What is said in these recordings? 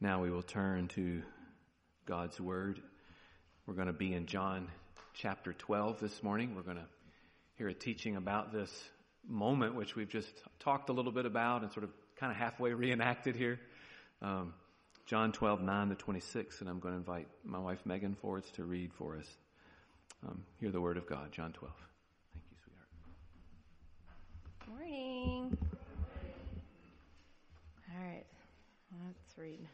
Now we will turn to God's Word. We're going to be in John chapter 12 this morning. We're going to hear a teaching about this moment, which we've just talked a little bit about and sort of kind of halfway reenacted here. Um, John 12, 9 to 26, and I'm going to invite my wife Megan Fords to read for us. Um, hear the Word of God, John 12. Thank you, sweetheart. Morning. All right, let's read.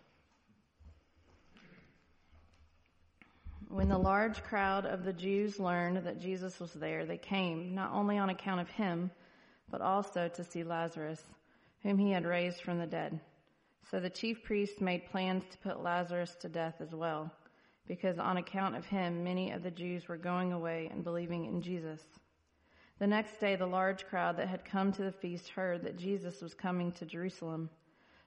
When the large crowd of the Jews learned that Jesus was there, they came, not only on account of him, but also to see Lazarus, whom he had raised from the dead. So the chief priests made plans to put Lazarus to death as well, because on account of him, many of the Jews were going away and believing in Jesus. The next day, the large crowd that had come to the feast heard that Jesus was coming to Jerusalem.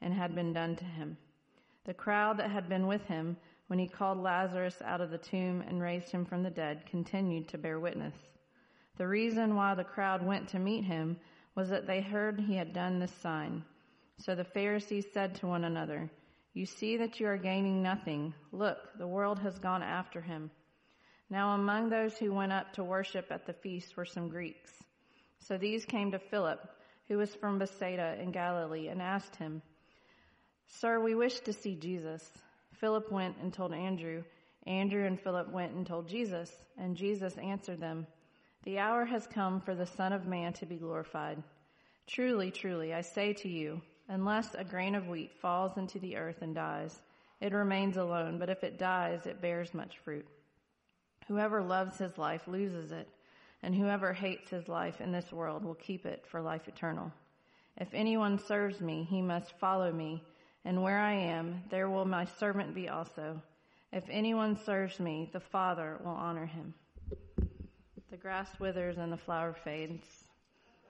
and had been done to him. The crowd that had been with him when he called Lazarus out of the tomb and raised him from the dead continued to bear witness. The reason why the crowd went to meet him was that they heard he had done this sign. So the Pharisees said to one another, You see that you are gaining nothing. Look, the world has gone after him. Now among those who went up to worship at the feast were some Greeks. So these came to Philip, who was from Bethsaida in Galilee, and asked him, Sir, we wish to see Jesus. Philip went and told Andrew. Andrew and Philip went and told Jesus, and Jesus answered them, The hour has come for the Son of Man to be glorified. Truly, truly, I say to you, unless a grain of wheat falls into the earth and dies, it remains alone, but if it dies, it bears much fruit. Whoever loves his life loses it, and whoever hates his life in this world will keep it for life eternal. If anyone serves me, he must follow me and where I am, there will my servant be also. If anyone serves me, the Father will honor him. The grass withers and the flower fades,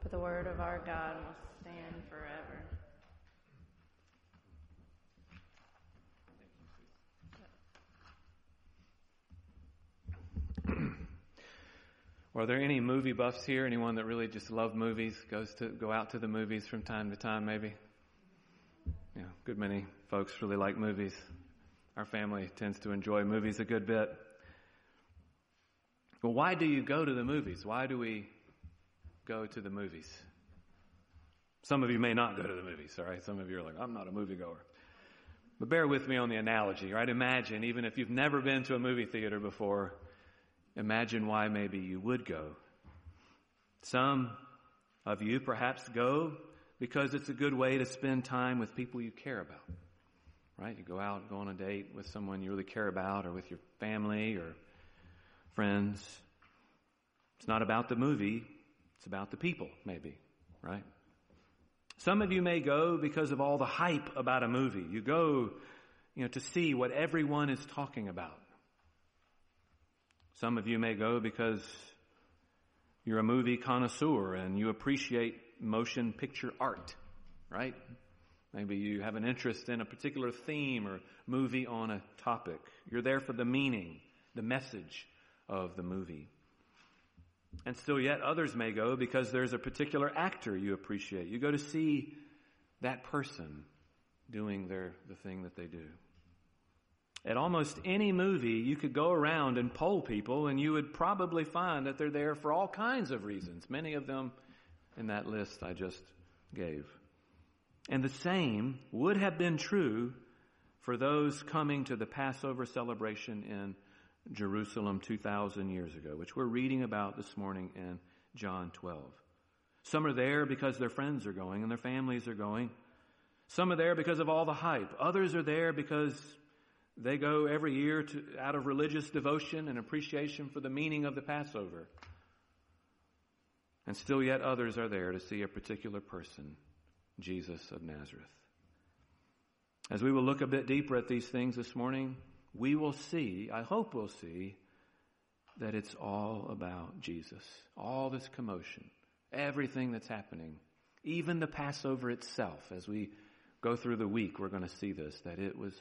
but the word of our God will stand forever. Are there any movie buffs here? Anyone that really just love movies, goes to go out to the movies from time to time, maybe? Yeah, good many folks really like movies. Our family tends to enjoy movies a good bit. Well, why do you go to the movies? Why do we go to the movies? Some of you may not go to the movies, all right? Some of you are like, I'm not a moviegoer. But bear with me on the analogy, right? Imagine, even if you've never been to a movie theater before, imagine why maybe you would go. Some of you perhaps go because it's a good way to spend time with people you care about. Right? You go out, go on a date with someone you really care about, or with your family or friends. It's not about the movie, it's about the people, maybe, right? Some of you may go because of all the hype about a movie. You go, you know, to see what everyone is talking about. Some of you may go because you're a movie connoisseur and you appreciate motion picture art, right? Maybe you have an interest in a particular theme or movie on a topic. You're there for the meaning, the message of the movie. And still yet others may go because there's a particular actor you appreciate. You go to see that person doing their, the thing that they do. At almost any movie, you could go around and poll people and you would probably find that they're there for all kinds of reasons. Many of them in that list I just gave. And the same would have been true for those coming to the Passover celebration in Jerusalem 2,000 years ago, which we're reading about this morning in John 12. Some are there because their friends are going and their families are going. Some are there because of all the hype. Others are there because they go every year to, out of religious devotion and appreciation for the meaning of the Passover. And still yet others are there to see a particular person, Jesus of Nazareth. As we will look a bit deeper at these things this morning, we will see, I hope we'll see, that it's all about Jesus. All this commotion, everything that's happening, even the Passover itself. As we go through the week, we're going to see this, that it was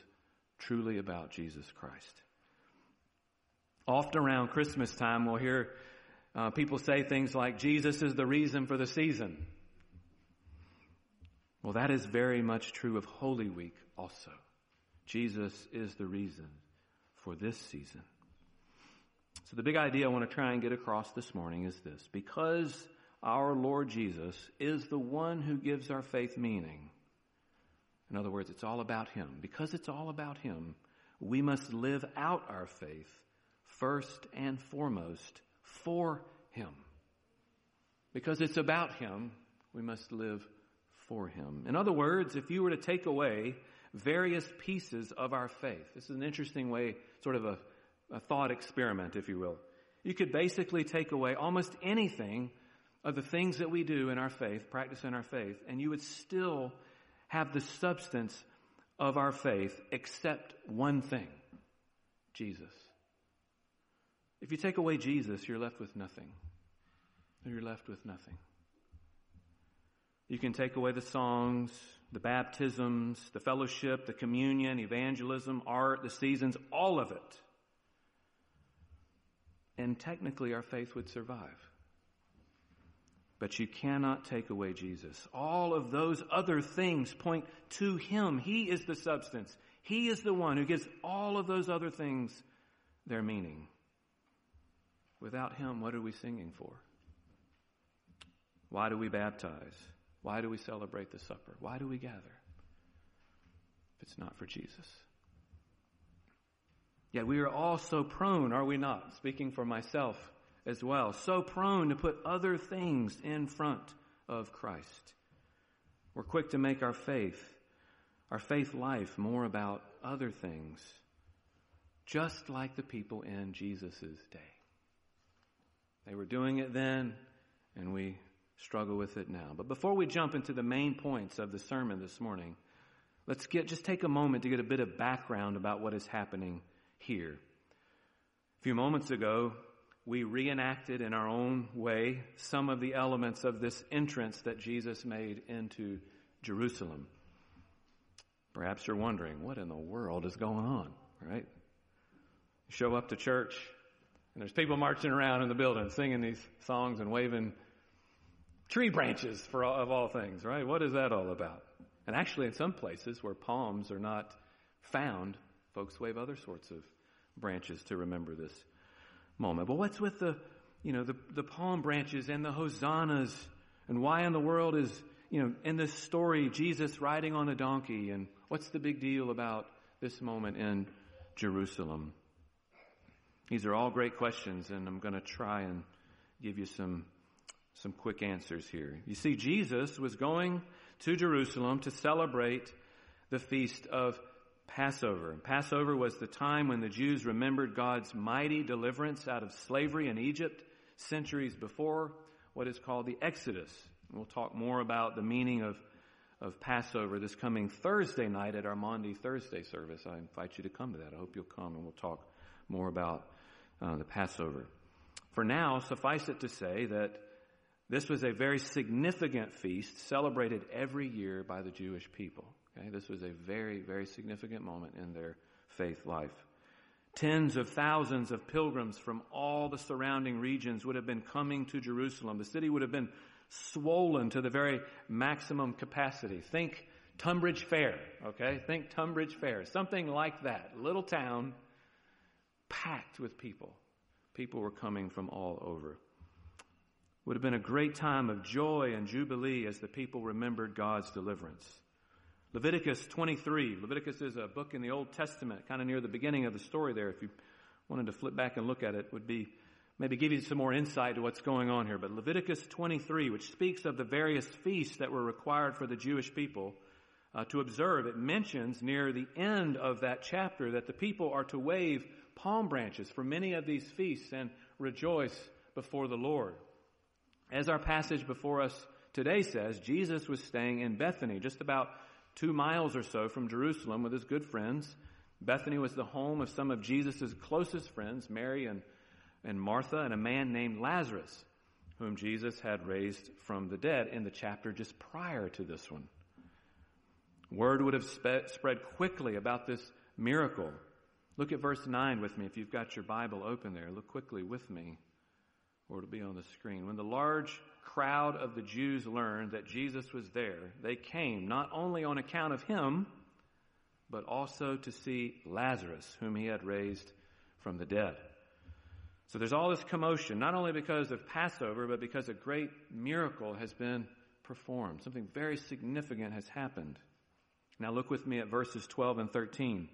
truly about Jesus Christ. Often around Christmas time, we'll hear uh, people say things like, Jesus is the reason for the season. Well, that is very much true of Holy Week also. Jesus is the reason for this season. So, the big idea I want to try and get across this morning is this because our Lord Jesus is the one who gives our faith meaning. In other words, it's all about Him. Because it's all about Him, we must live out our faith first and foremost for Him. Because it's about Him, we must live for Him. In other words, if you were to take away various pieces of our faith, this is an interesting way, sort of a, a thought experiment, if you will. You could basically take away almost anything of the things that we do in our faith, practice in our faith, and you would still have the substance of our faith except one thing Jesus. If you take away Jesus, you're left with nothing. You're left with nothing. You can take away the songs, the baptisms, the fellowship, the communion, evangelism, art, the seasons, all of it. And technically, our faith would survive. But you cannot take away Jesus. All of those other things point to Him. He is the substance. He is the one who gives all of those other things their meaning. Without Him, what are we singing for? Why do we baptize? Why do we celebrate the supper? Why do we gather? If it's not for Jesus. Yet we are all so prone, are we not? Speaking for myself as well, so prone to put other things in front of Christ. We're quick to make our faith, our faith life, more about other things, just like the people in Jesus' day. They were doing it then, and we struggle with it now. But before we jump into the main points of the sermon this morning, let's get just take a moment to get a bit of background about what is happening here. A few moments ago, we reenacted in our own way some of the elements of this entrance that Jesus made into Jerusalem. Perhaps you're wondering, what in the world is going on, right? Show up to church, and there's people marching around in the building singing these songs and waving tree branches for all, of all things, right? What is that all about? And actually, in some places where palms are not found, folks wave other sorts of branches to remember this moment. But what's with the, you know, the, the palm branches and the hosannas and why in the world is, you know, in this story, Jesus riding on a donkey and what's the big deal about this moment in Jerusalem? These are all great questions, and I'm going to try and give you some, some quick answers here. You see, Jesus was going to Jerusalem to celebrate the feast of Passover. Passover was the time when the Jews remembered God's mighty deliverance out of slavery in Egypt centuries before what is called the Exodus. We'll talk more about the meaning of, of Passover this coming Thursday night at our Maundy Thursday service. I invite you to come to that. I hope you'll come and we'll talk more about uh, the Passover. For now, suffice it to say that this was a very significant feast celebrated every year by the Jewish people. Okay? This was a very, very significant moment in their faith life. Tens of thousands of pilgrims from all the surrounding regions would have been coming to Jerusalem. The city would have been swollen to the very maximum capacity. Think Tunbridge Fair, okay? Think Tunbridge Fair. Something like that. Little town packed with people. People were coming from all over. Would have been a great time of joy and jubilee as the people remembered God's deliverance. Leviticus 23. Leviticus is a book in the Old Testament, kind of near the beginning of the story there. If you wanted to flip back and look at it, would be maybe give you some more insight to what's going on here. But Leviticus 23, which speaks of the various feasts that were required for the Jewish people uh, to observe, it mentions near the end of that chapter that the people are to wave palm branches for many of these feasts and rejoice before the Lord. As our passage before us today says, Jesus was staying in Bethany, just about two miles or so from Jerusalem with his good friends. Bethany was the home of some of Jesus' closest friends, Mary and, and Martha, and a man named Lazarus, whom Jesus had raised from the dead in the chapter just prior to this one. Word would have spe- spread quickly about this miracle. Look at verse 9 with me if you've got your Bible open there. Look quickly with me, or it'll be on the screen. When the large crowd of the Jews learned that Jesus was there, they came not only on account of him, but also to see Lazarus, whom he had raised from the dead. So there's all this commotion, not only because of Passover, but because a great miracle has been performed. Something very significant has happened. Now look with me at verses 12 and 13.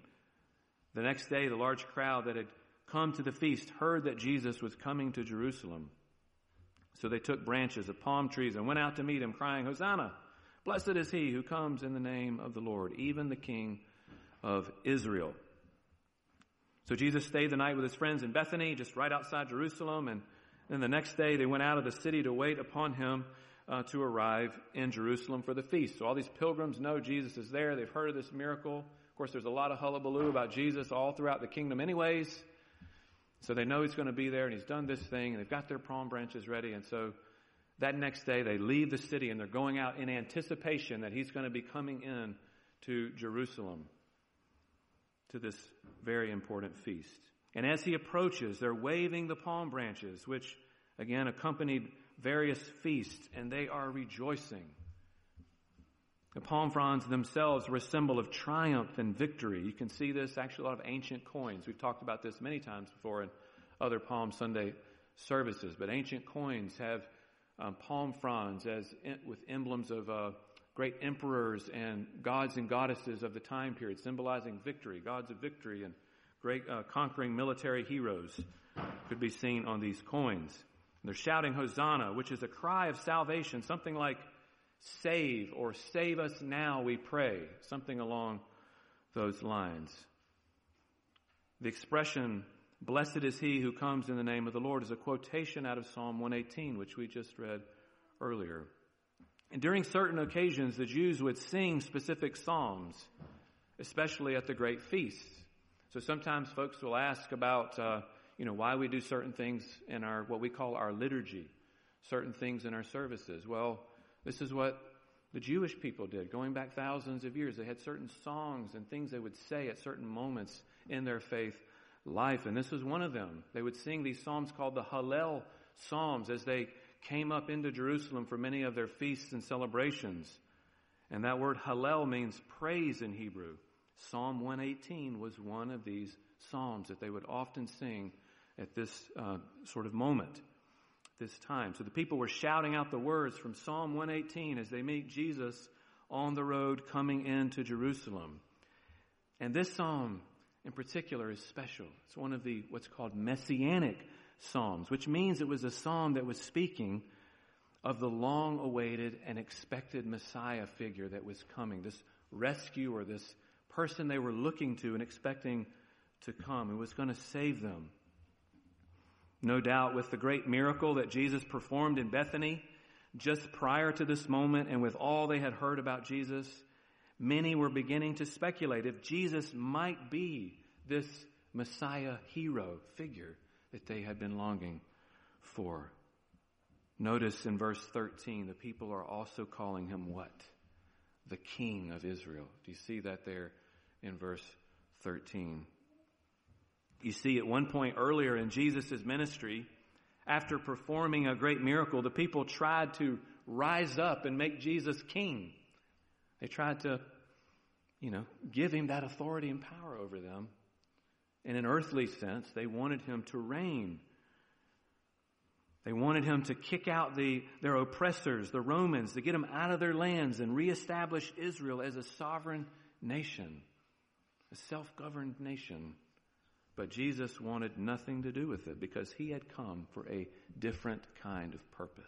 The next day, the large crowd that had come to the feast heard that Jesus was coming to Jerusalem. So they took branches of palm trees and went out to meet him, crying, Hosanna! Blessed is he who comes in the name of the Lord, even the King of Israel. So Jesus stayed the night with his friends in Bethany, just right outside Jerusalem, and then the next day they went out of the city to wait upon him uh, to arrive in Jerusalem for the feast. So all these pilgrims know Jesus is there. They've heard of this miracle. Of course, there's a lot of hullabaloo about Jesus all throughout the kingdom, anyways. So they know he's going to be there, and he's done this thing, and they've got their palm branches ready. And so that next day, they leave the city, and they're going out in anticipation that he's going to be coming in to Jerusalem to this very important feast. And as he approaches, they're waving the palm branches, which again accompanied various feasts, and they are rejoicing. The palm fronds themselves were a symbol of triumph and victory. You can see this actually a lot of ancient coins. We've talked about this many times before in other Palm Sunday services, but ancient coins have um, palm fronds as with emblems of uh, great emperors and gods and goddesses of the time period, symbolizing victory, gods of victory, and great uh, conquering military heroes could be seen on these coins. And they're shouting Hosanna, which is a cry of salvation, something like save or save us now, we pray, something along those lines. The expression, blessed is he who comes in the name of the Lord, is a quotation out of Psalm 118, which we just read earlier. And during certain occasions, the Jews would sing specific psalms, especially at the great feasts. So sometimes folks will ask about, uh, you know, why we do certain things in our, what we call our liturgy, certain things in our services. Well, this is what the Jewish people did going back thousands of years. They had certain songs and things they would say at certain moments in their faith life. And this was one of them. They would sing these psalms called the Hallel Psalms as they came up into Jerusalem for many of their feasts and celebrations. And that word Hallel means praise in Hebrew. Psalm 118 was one of these psalms that they would often sing at this uh, sort of moment this time. So the people were shouting out the words from Psalm 118 as they meet Jesus on the road coming into Jerusalem. And this psalm in particular is special. It's one of the what's called messianic psalms, which means it was a psalm that was speaking of the long awaited and expected Messiah figure that was coming, this rescuer, this person they were looking to and expecting to come, who was going to save them. No doubt with the great miracle that Jesus performed in Bethany just prior to this moment and with all they had heard about Jesus, many were beginning to speculate if Jesus might be this Messiah hero figure that they had been longing for. Notice in verse 13, the people are also calling him what? The King of Israel. Do you see that there in verse 13? You see, at one point earlier in Jesus' ministry, after performing a great miracle, the people tried to rise up and make Jesus king. They tried to, you know, give him that authority and power over them. In an earthly sense, they wanted him to reign. They wanted him to kick out the, their oppressors, the Romans, to get them out of their lands and reestablish Israel as a sovereign nation, a self-governed nation. But Jesus wanted nothing to do with it because he had come for a different kind of purpose.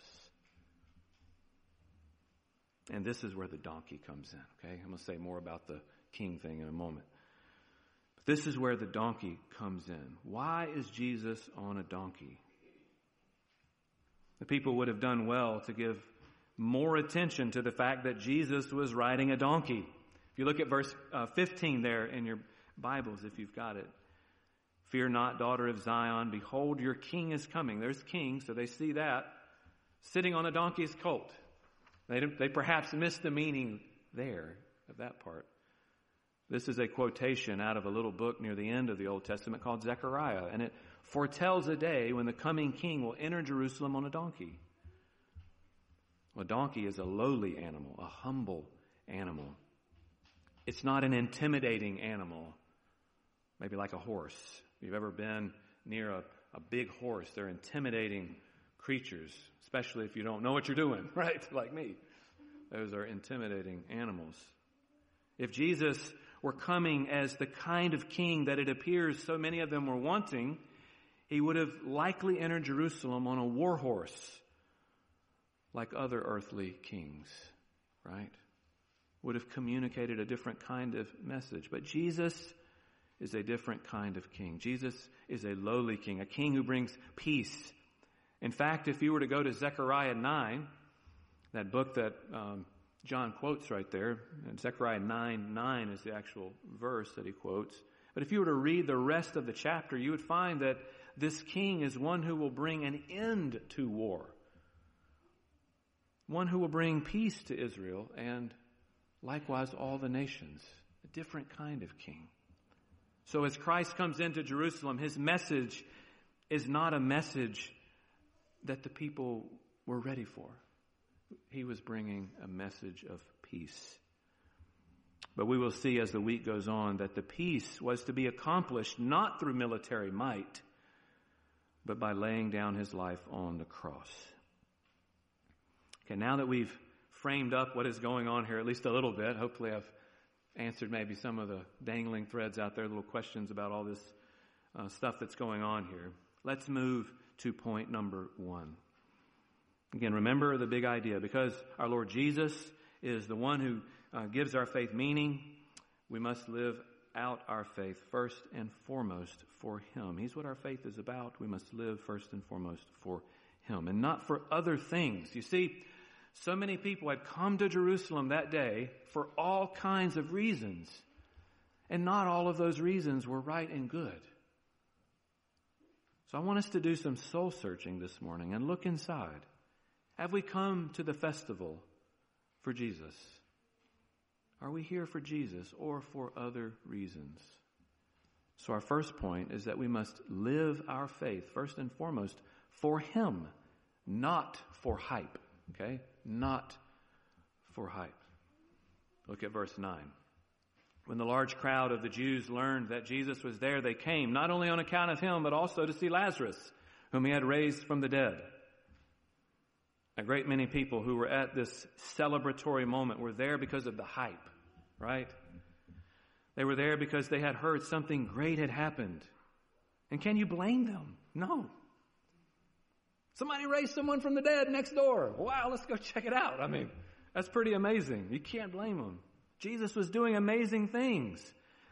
And this is where the donkey comes in, okay? I'm going to say more about the king thing in a moment. But this is where the donkey comes in. Why is Jesus on a donkey? The people would have done well to give more attention to the fact that Jesus was riding a donkey. If you look at verse uh, 15 there in your Bibles, if you've got it, Fear not, daughter of Zion. Behold, your king is coming. There's king, so they see that. Sitting on a donkey's colt. They, they perhaps missed the meaning there of that part. This is a quotation out of a little book near the end of the Old Testament called Zechariah, and it foretells a day when the coming king will enter Jerusalem on a donkey. A donkey is a lowly animal, a humble animal. It's not an intimidating animal, maybe like a horse. If you've ever been near a, a big horse, they're intimidating creatures, especially if you don't know what you're doing, right? Like me. Those are intimidating animals. If Jesus were coming as the kind of king that it appears so many of them were wanting, he would have likely entered Jerusalem on a war horse like other earthly kings, right? Would have communicated a different kind of message. But Jesus is a different kind of king. Jesus is a lowly king, a king who brings peace. In fact, if you were to go to Zechariah 9, that book that um, John quotes right there, and Zechariah 9 9 is the actual verse that he quotes. But if you were to read the rest of the chapter, you would find that this king is one who will bring an end to war, one who will bring peace to Israel and likewise all the nations. A different kind of king. So as Christ comes into Jerusalem, his message is not a message that the people were ready for. He was bringing a message of peace. But we will see as the week goes on that the peace was to be accomplished not through military might, but by laying down his life on the cross. Okay, now that we've framed up what is going on here, at least a little bit, hopefully I've answered maybe some of the dangling threads out there, little questions about all this uh, stuff that's going on here. Let's move to point number one. Again, remember the big idea. Because our Lord Jesus is the one who uh, gives our faith meaning, we must live out our faith first and foremost for Him. He's what our faith is about. We must live first and foremost for Him and not for other things. You see, so many people had come to Jerusalem that day for all kinds of reasons. And not all of those reasons were right and good. So I want us to do some soul searching this morning and look inside. Have we come to the festival for Jesus? Are we here for Jesus or for other reasons? So our first point is that we must live our faith first and foremost for Him, not for hype. Okay? Not for hype. Look at verse 9. When the large crowd of the Jews learned that Jesus was there, they came, not only on account of him, but also to see Lazarus, whom he had raised from the dead. A great many people who were at this celebratory moment were there because of the hype, right? They were there because they had heard something great had happened. And can you blame them? No. Somebody raised someone from the dead next door. Wow, let's go check it out. I mean, that's pretty amazing. You can't blame them. Jesus was doing amazing things,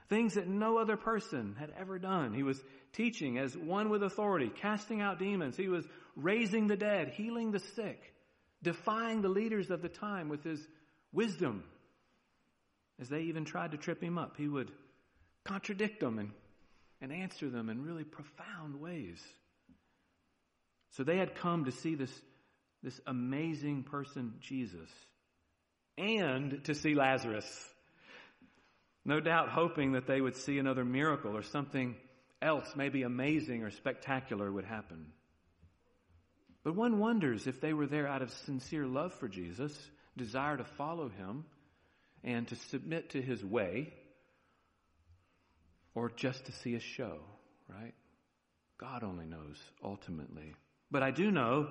things that no other person had ever done. He was teaching as one with authority, casting out demons. He was raising the dead, healing the sick, defying the leaders of the time with his wisdom. As they even tried to trip him up, he would contradict them and, and answer them in really profound ways. So they had come to see this, this amazing person, Jesus, and to see Lazarus. No doubt hoping that they would see another miracle or something else, maybe amazing or spectacular, would happen. But one wonders if they were there out of sincere love for Jesus, desire to follow him, and to submit to his way, or just to see a show, right? God only knows ultimately. But I do know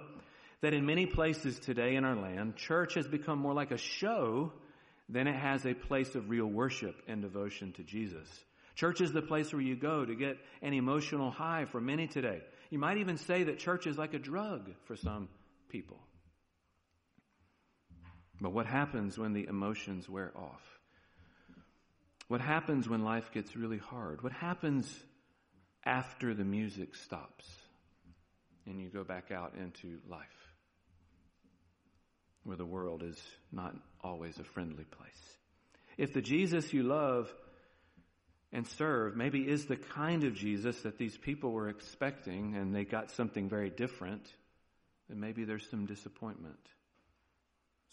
that in many places today in our land, church has become more like a show than it has a place of real worship and devotion to Jesus. Church is the place where you go to get an emotional high for many today. You might even say that church is like a drug for some people. But what happens when the emotions wear off? What happens when life gets really hard? What happens after the music stops? And you go back out into life where the world is not always a friendly place. If the Jesus you love and serve maybe is the kind of Jesus that these people were expecting and they got something very different, then maybe there's some disappointment.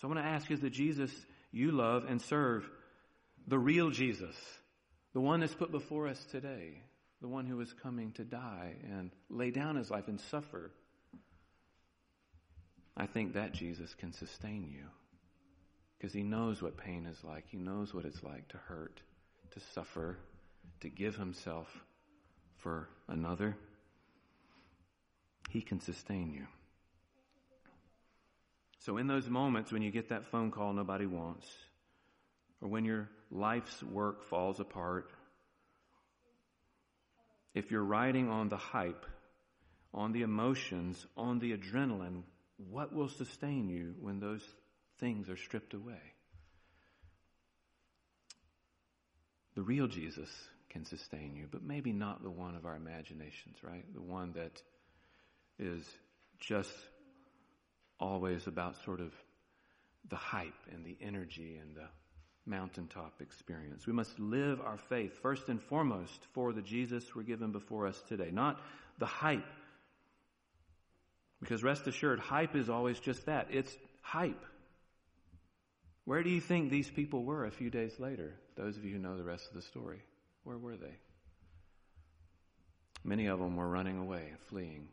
So I want to ask is the Jesus you love and serve the real Jesus, the one that's put before us today, the one who is coming to die and lay down his life and suffer? I think that Jesus can sustain you because he knows what pain is like. He knows what it's like to hurt, to suffer, to give himself for another. He can sustain you. So, in those moments when you get that phone call nobody wants, or when your life's work falls apart, if you're riding on the hype, on the emotions, on the adrenaline, what will sustain you when those things are stripped away? The real Jesus can sustain you, but maybe not the one of our imaginations, right? The one that is just always about sort of the hype and the energy and the mountaintop experience. We must live our faith first and foremost for the Jesus we're given before us today, not the hype. Because rest assured, hype is always just that. It's hype. Where do you think these people were a few days later? Those of you who know the rest of the story. Where were they? Many of them were running away, fleeing.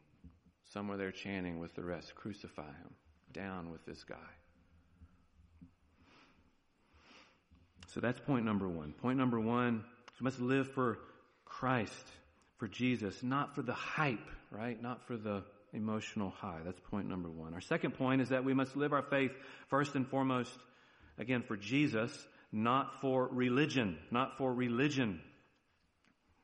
Some were there chanting with the rest, crucify him, down with this guy. So that's point number one. Point number one, we must live for Christ, for Jesus, not for the hype, right? Not for the emotional high. That's point number one. Our second point is that we must live our faith first and foremost, again, for Jesus, not for religion, not for religion.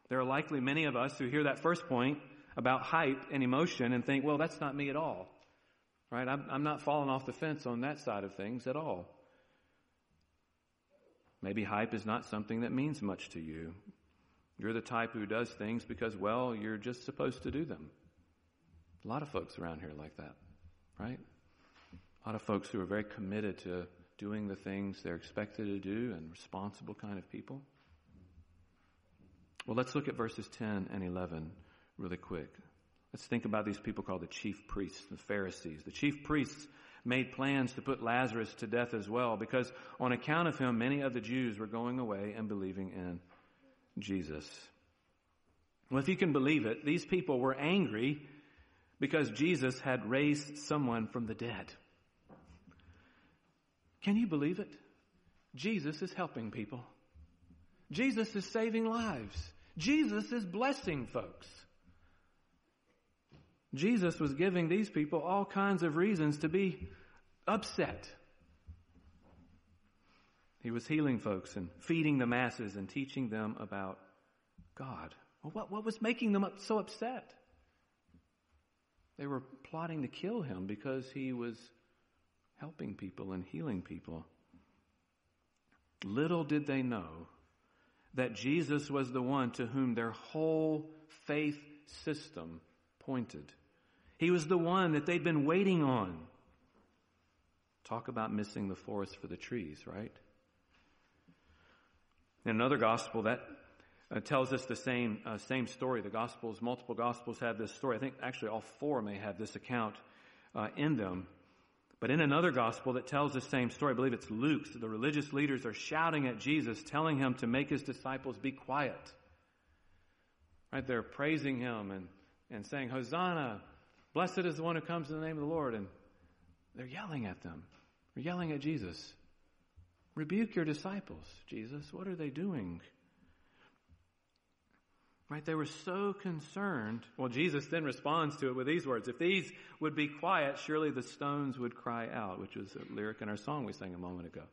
There are likely many of us who hear that first point about hype and emotion and think, well, that's not me at all. Right? I'm, I'm not falling off the fence on that side of things at all. Maybe hype is not something that means much to you. You're the type who does things because, well, you're just supposed to do them. A lot of folks around here like that, right? A lot of folks who are very committed to doing the things they're expected to do and responsible kind of people. Well, let's look at verses 10 and 11 really quick. Let's think about these people called the chief priests, the Pharisees. The chief priests made plans to put Lazarus to death as well because on account of him, many of the Jews were going away and believing in Jesus. Well, if you can believe it, these people were angry because Jesus had raised someone from the dead. Can you believe it? Jesus is helping people. Jesus is saving lives. Jesus is blessing folks. Jesus was giving these people all kinds of reasons to be upset. He was healing folks and feeding the masses and teaching them about God. Well, what, what was making them so upset? They were plotting to kill him because he was helping people and healing people. Little did they know that Jesus was the one to whom their whole faith system pointed. He was the one that they'd been waiting on. Talk about missing the forest for the trees, right? In another gospel that uh, tells us the same uh, same story. The gospels, multiple gospels have this story. I think actually all four may have this account uh, in them. But in another gospel that tells the same story, I believe it's Luke's, the religious leaders are shouting at Jesus, telling him to make his disciples be quiet. Right? They're praising him and, and saying, Hosanna, blessed is the one who comes in the name of the Lord. And they're yelling at them. They're yelling at Jesus. Rebuke your disciples, Jesus. What are they doing? Right? They were so concerned. Well, Jesus then responds to it with these words If these would be quiet, surely the stones would cry out, which was a lyric in our song we sang a moment ago.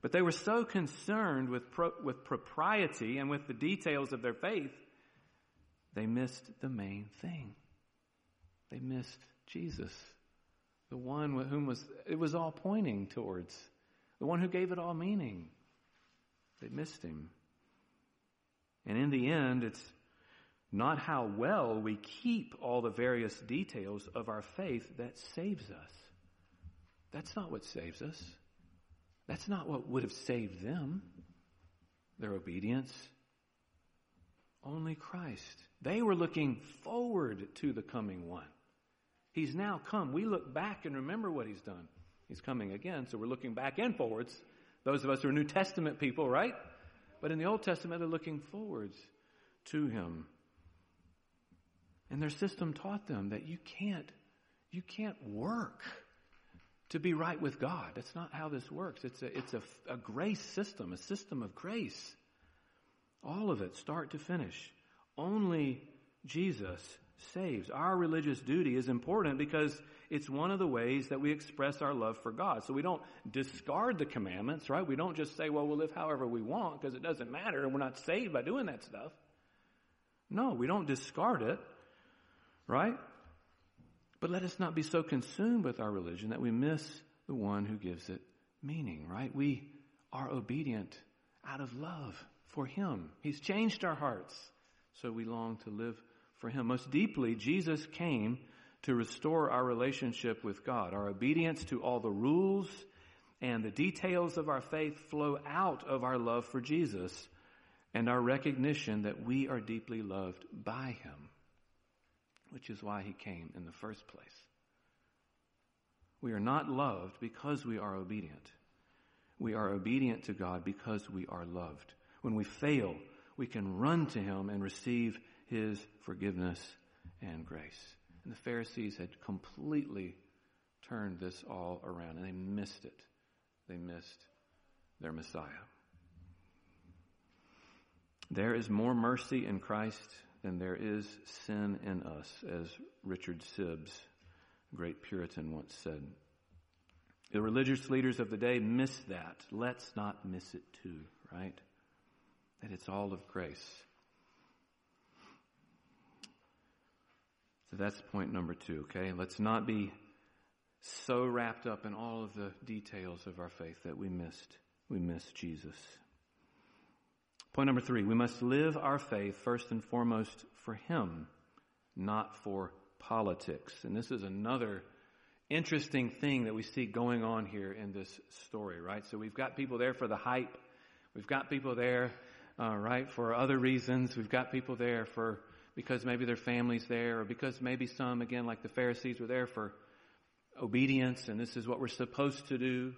But they were so concerned with, pro, with propriety and with the details of their faith, they missed the main thing. They missed Jesus, the one with whom was, it was all pointing towards, the one who gave it all meaning. They missed him. And in the end, it's not how well we keep all the various details of our faith that saves us. That's not what saves us. That's not what would have saved them. their obedience? Only Christ. They were looking forward to the coming one. He's now come. We look back and remember what he's done. He's coming again, so we're looking back and forwards. Those of us who are New Testament people, right? But in the Old Testament, they're looking forwards to him. And their system taught them that you can't, you can't work to be right with God. That's not how this works. It's a, it's a, a grace system, a system of grace. All of it, start to finish. Only Jesus saves. Our religious duty is important because it's one of the ways that we express our love for God. So we don't discard the commandments, right? We don't just say, well, we'll live however we want because it doesn't matter and we're not saved by doing that stuff. No, we don't discard it, right? But let us not be so consumed with our religion that we miss the one who gives it meaning, right? We are obedient out of love for Him. He's changed our hearts, so we long to live for Him. Most deeply, Jesus came to restore our relationship with God. Our obedience to all the rules and the details of our faith flow out of our love for Jesus and our recognition that we are deeply loved by Him, which is why He came in the first place. We are not loved because we are obedient. We are obedient to God because we are loved. When we fail, we can run to Him and receive His forgiveness and grace. And the Pharisees had completely turned this all around and they missed it. They missed their Messiah. There is more mercy in Christ than there is sin in us, as Richard Sibbes, great Puritan, once said. The religious leaders of the day missed that. Let's not miss it too, right? That it's all of grace. That's point number two, okay? Let's not be so wrapped up in all of the details of our faith that we missed, we missed Jesus. Point number three, we must live our faith first and foremost for Him, not for politics. And this is another interesting thing that we see going on here in this story, right? So we've got people there for the hype. We've got people there, uh, right, for other reasons. We've got people there for because maybe their family's there, or because maybe some, again, like the Pharisees, were there for obedience, and this is what we're supposed to do.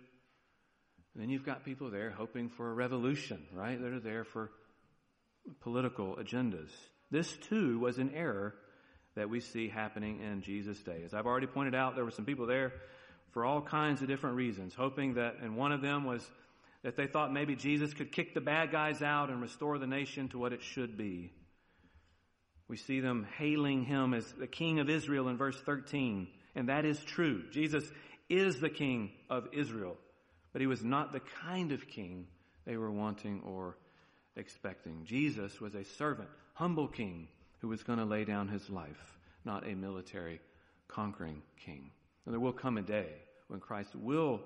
And then you've got people there hoping for a revolution, right? That are there for political agendas. This too was an error that we see happening in Jesus' day. As I've already pointed out, there were some people there for all kinds of different reasons, hoping that, and one of them was that they thought maybe Jesus could kick the bad guys out and restore the nation to what it should be. We see them hailing him as the king of Israel in verse 13. And that is true. Jesus is the king of Israel. But he was not the kind of king they were wanting or expecting. Jesus was a servant, humble king who was going to lay down his life, not a military conquering king. And there will come a day when Christ will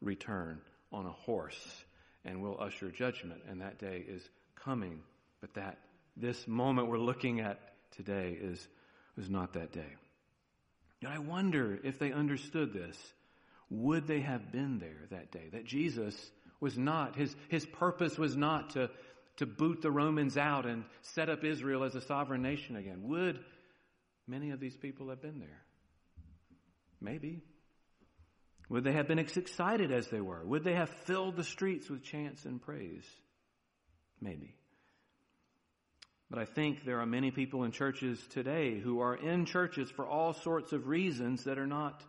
return on a horse and will usher judgment. And that day is coming. But that this moment we're looking at today is, is not that day. And I wonder if they understood this, would they have been there that day? That Jesus was not, his, his purpose was not to, to boot the Romans out and set up Israel as a sovereign nation again. Would many of these people have been there? Maybe. Would they have been as excited as they were? Would they have filled the streets with chants and praise? Maybe. But I think there are many people in churches today who are in churches for all sorts of reasons that are not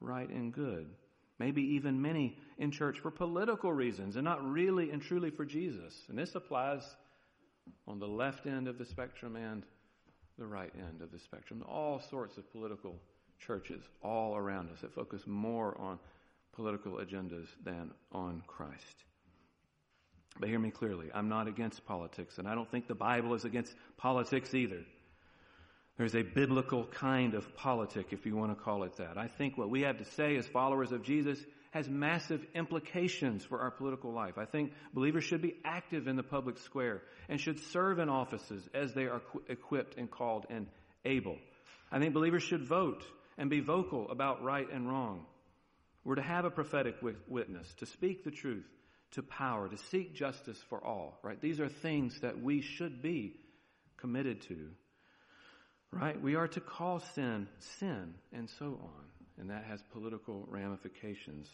right and good. Maybe even many in church for political reasons and not really and truly for Jesus. And this applies on the left end of the spectrum and the right end of the spectrum. All sorts of political churches all around us that focus more on political agendas than on Christ. But hear me clearly. I'm not against politics, and I don't think the Bible is against politics either. There's a biblical kind of politic, if you want to call it that. I think what we have to say as followers of Jesus has massive implications for our political life. I think believers should be active in the public square and should serve in offices as they are equipped and called and able. I think believers should vote and be vocal about right and wrong. We're to have a prophetic witness, to speak the truth, to power, to seek justice for all, right? These are things that we should be committed to, right? We are to call sin sin and so on. And that has political ramifications.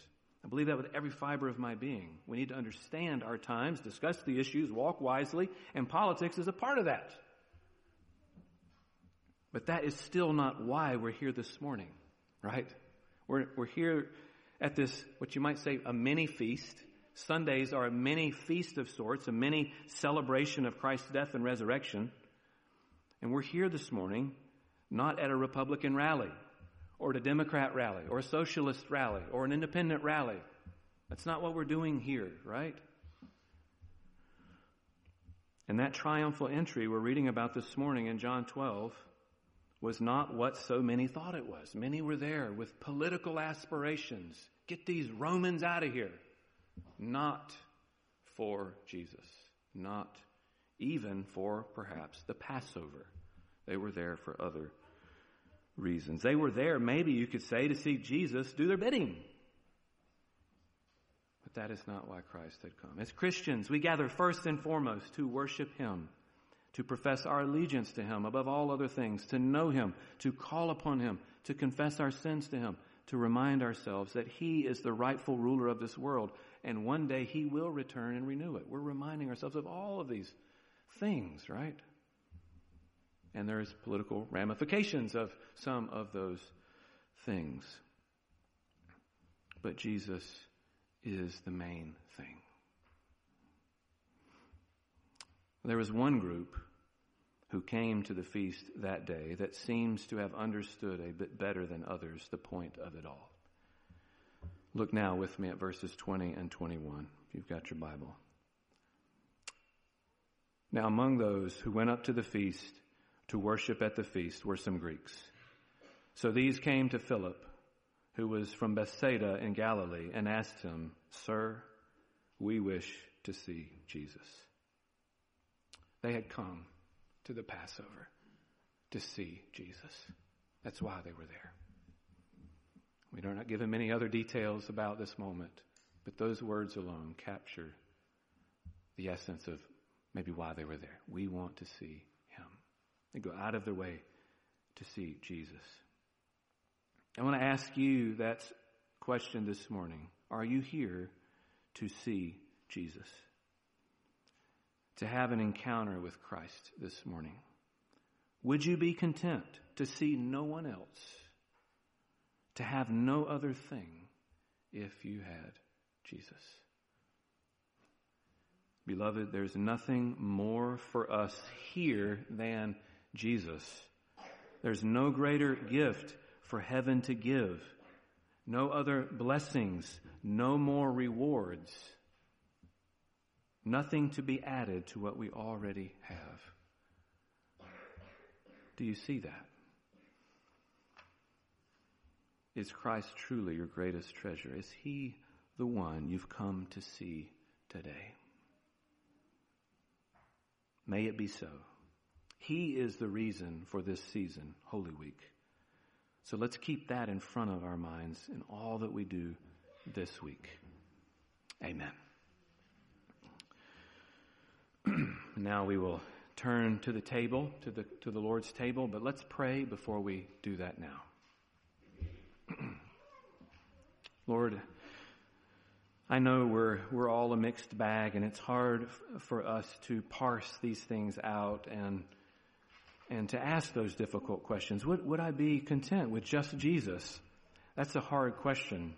I believe that with every fiber of my being. We need to understand our times, discuss the issues, walk wisely, and politics is a part of that. But that is still not why we're here this morning, right? We're, we're here at this, what you might say, a mini feast. Sundays are a mini feast of sorts, a mini celebration of Christ's death and resurrection. And we're here this morning not at a Republican rally or at a Democrat rally or a socialist rally or an independent rally. That's not what we're doing here, right? And that triumphal entry we're reading about this morning in John 12 was not what so many thought it was. Many were there with political aspirations. Get these Romans out of here. Not for Jesus. Not even for perhaps the Passover. They were there for other reasons. They were there, maybe you could say, to see Jesus do their bidding. But that is not why Christ had come. As Christians, we gather first and foremost to worship Him to profess our allegiance to Him above all other things, to know Him, to call upon Him, to confess our sins to Him, to remind ourselves that He is the rightful ruler of this world, and one day He will return and renew it. We're reminding ourselves of all of these things, right? And there's political ramifications of some of those things. But Jesus is the main thing. There was one group who came to the feast that day that seems to have understood a bit better than others the point of it all. Look now with me at verses 20 and 21, if you've got your Bible. Now, among those who went up to the feast to worship at the feast were some Greeks. So these came to Philip, who was from Bethsaida in Galilee, and asked him, Sir, we wish to see Jesus. They had come to the Passover to see Jesus. That's why they were there. We are not given many other details about this moment, but those words alone capture the essence of maybe why they were there. We want to see him. They go out of their way to see Jesus. I want to ask you that question this morning. Are you here to see Jesus? to have an encounter with Christ this morning? Would you be content to see no one else, to have no other thing if you had Jesus? Beloved, there's nothing more for us here than Jesus. There's no greater gift for heaven to give, no other blessings, no more rewards Nothing to be added to what we already have. Do you see that? Is Christ truly your greatest treasure? Is He the one you've come to see today? May it be so. He is the reason for this season, Holy Week. So let's keep that in front of our minds in all that we do this week. Amen. now we will turn to the table, to the, to the Lord's table, but let's pray before we do that now. Lord, I know we're, we're all a mixed bag and it's hard f- for us to parse these things out and, and to ask those difficult questions. Would, would I be content with just Jesus? That's a hard question.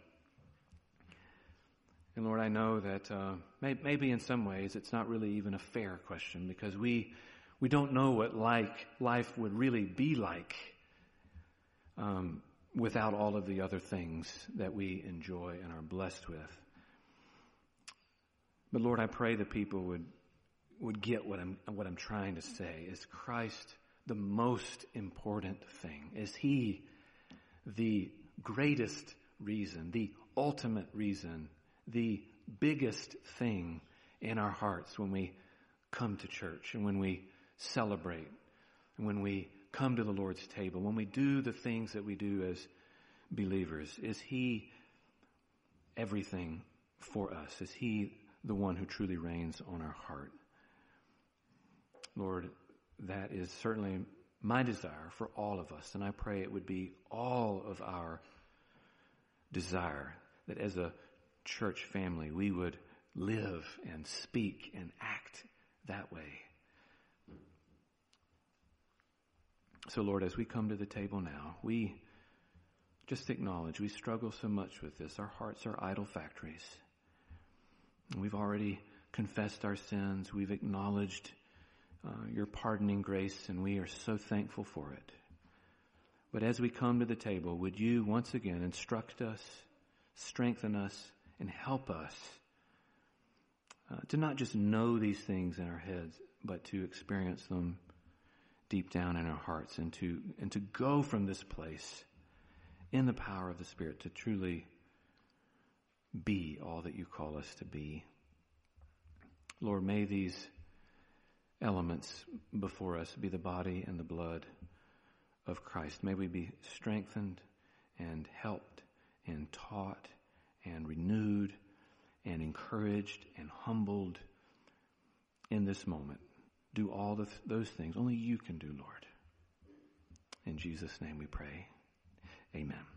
And Lord, I know that uh, may, maybe in some ways it's not really even a fair question because we we don't know what like life would really be like um, without all of the other things that we enjoy and are blessed with. But Lord, I pray that people would would get what I'm what I'm trying to say. Is Christ the most important thing? Is He the greatest reason, the ultimate reason the biggest thing in our hearts when we come to church and when we celebrate and when we come to the Lord's table, when we do the things that we do as believers? Is He everything for us? Is He the one who truly reigns on our heart. Lord, that is certainly my desire for all of us, and I pray it would be all of our desire that as a church family we would live and speak and act that way. So, Lord, as we come to the table now, we just acknowledge we struggle so much with this. Our hearts are idol factories. We've already confessed our sins. We've acknowledged uh, your pardoning grace, and we are so thankful for it. But as we come to the table, would you once again instruct us, strengthen us, and help us uh, to not just know these things in our heads, but to experience them deep down in our hearts and to, and to go from this place in the power of the Spirit to truly be all that you call us to be. Lord, may these elements before us be the body and the blood of Christ. May we be strengthened and helped and taught and renewed and encouraged and humbled in this moment. Do all th- those things only you can do, Lord. In Jesus' name we pray. Amen.